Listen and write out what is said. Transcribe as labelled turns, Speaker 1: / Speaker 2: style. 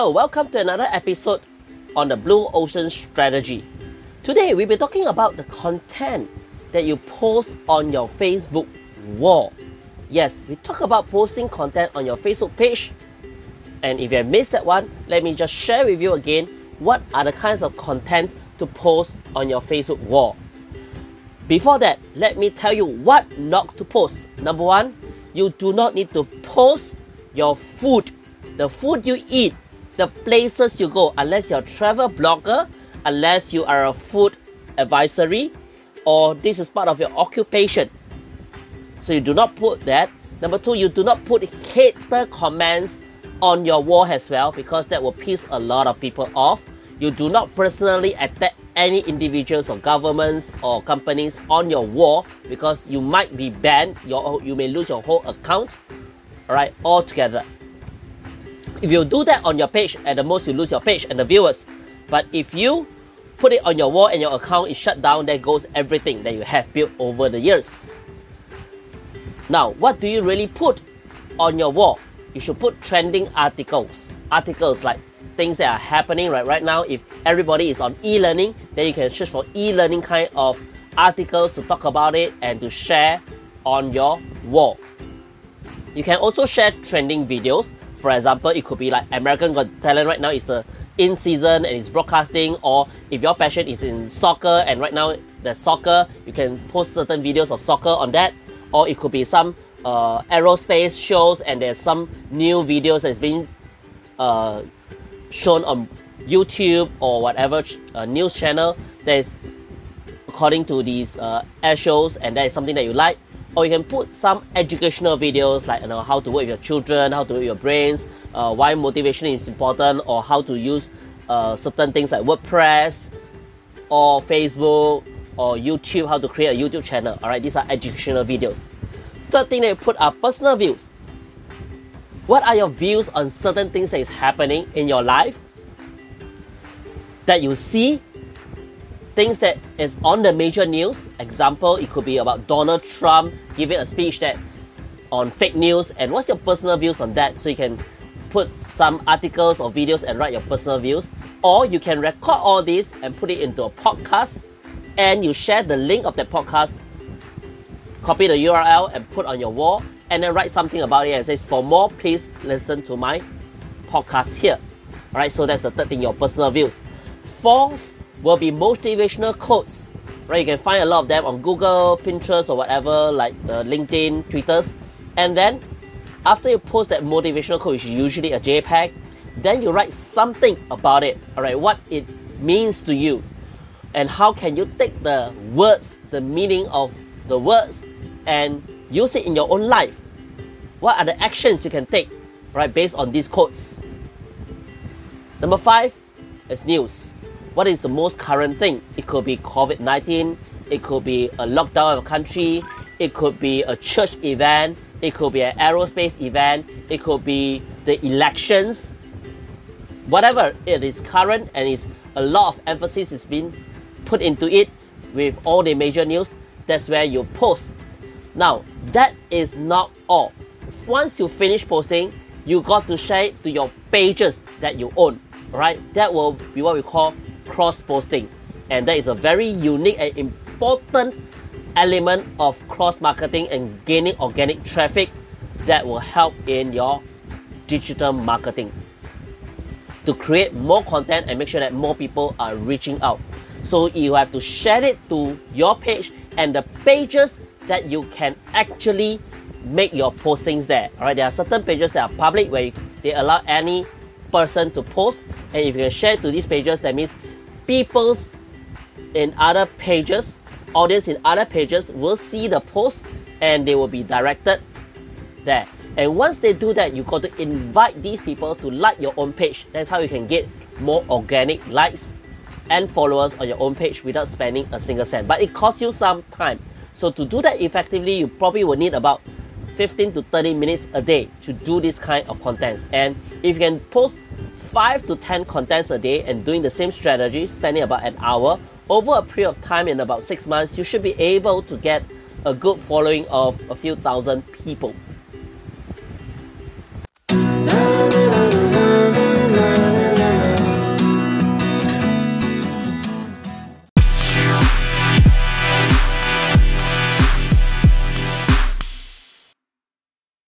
Speaker 1: Hello, welcome to another episode on the Blue Ocean Strategy. Today we'll be talking about the content that you post on your Facebook wall. Yes, we talk about posting content on your Facebook page. And if you have missed that one, let me just share with you again what are the kinds of content to post on your Facebook wall. Before that, let me tell you what not to post. Number one, you do not need to post your food, the food you eat, the places you go, unless you're a travel blogger, unless you are a food advisory, or this is part of your occupation. So you do not put that. Number two, you do not put hater comments on your wall as well because that will piss a lot of people off. You do not personally attack any individuals or governments or companies on your wall because you might be banned. Your, you may lose your whole account. All together. If you do that on your page, at the most you lose your page and the viewers. But if you put it on your wall and your account is shut down, there goes everything that you have built over the years. Now, what do you really put on your wall? You should put trending articles. Articles like things that are happening right, right now. If everybody is on e-learning, then you can search for e-learning kind of articles to talk about it and to share on your wall. You can also share trending videos. For example, it could be like American Got Talent right now is the in season and it's broadcasting, or if your passion is in soccer and right now there's soccer, you can post certain videos of soccer on that. Or it could be some uh, aerospace shows and there's some new videos that's being uh, shown on YouTube or whatever uh, news channel that is according to these uh, air shows and that is something that you like or you can put some educational videos like you know how to work with your children how to work with your brains uh, why motivation is important or how to use uh, certain things like WordPress or Facebook or YouTube, how to create a YouTube channel. Alright, these are educational videos. Third thing that you put are personal views. What are your views on certain things that is happening in your life that you see? Things that is on the major news. Example, it could be about Donald Trump giving a speech that on fake news and what's your personal views on that so you can put some articles or videos and write your personal views or you can record all this and put it into a podcast and you share the link of that podcast, copy the URL and put on your wall, and then write something about it and says, for more, please listen to my podcast here. Alright, so that's the third thing, your personal views. Fourth will be motivational quotes. Right, you can find a lot of them on Google, Pinterest, or whatever, like the LinkedIn, Twitters. And then after you post that motivational quote, which is usually a JPEG, then you write something about it. Alright, what it means to you and how can you take the words, the meaning of the words, and use it in your own life? What are the actions you can take, right, based on these quotes? Number five is news. What is the most current thing? It could be COVID 19, it could be a lockdown of a country, it could be a church event, it could be an aerospace event, it could be the elections. Whatever it is current and is a lot of emphasis is being put into it with all the major news, that's where you post. Now, that is not all. Once you finish posting, you got to share it to your pages that you own, right? That will be what we call cross posting. And that is a very unique and important element of cross marketing and gaining organic traffic that will help in your digital marketing to create more content and make sure that more people are reaching out so you have to share it to your page and the pages that you can actually make your postings there. Alright, there are certain pages that are public where they allow any person to post, and if you can share to these pages, that means people's in other pages, audience in other pages will see the post and they will be directed there. And once they do that, you got to invite these people to like your own page. That's how you can get more organic likes and followers on your own page without spending a single cent. But it costs you some time. So to do that effectively, you probably will need about 15 to 30 minutes a day to do this kind of contents. And if you can post 5 to 10 contents a day and doing the same strategy, spending about an hour, over a period of time in about 6 months, you should be able to get a good following of a few thousand people.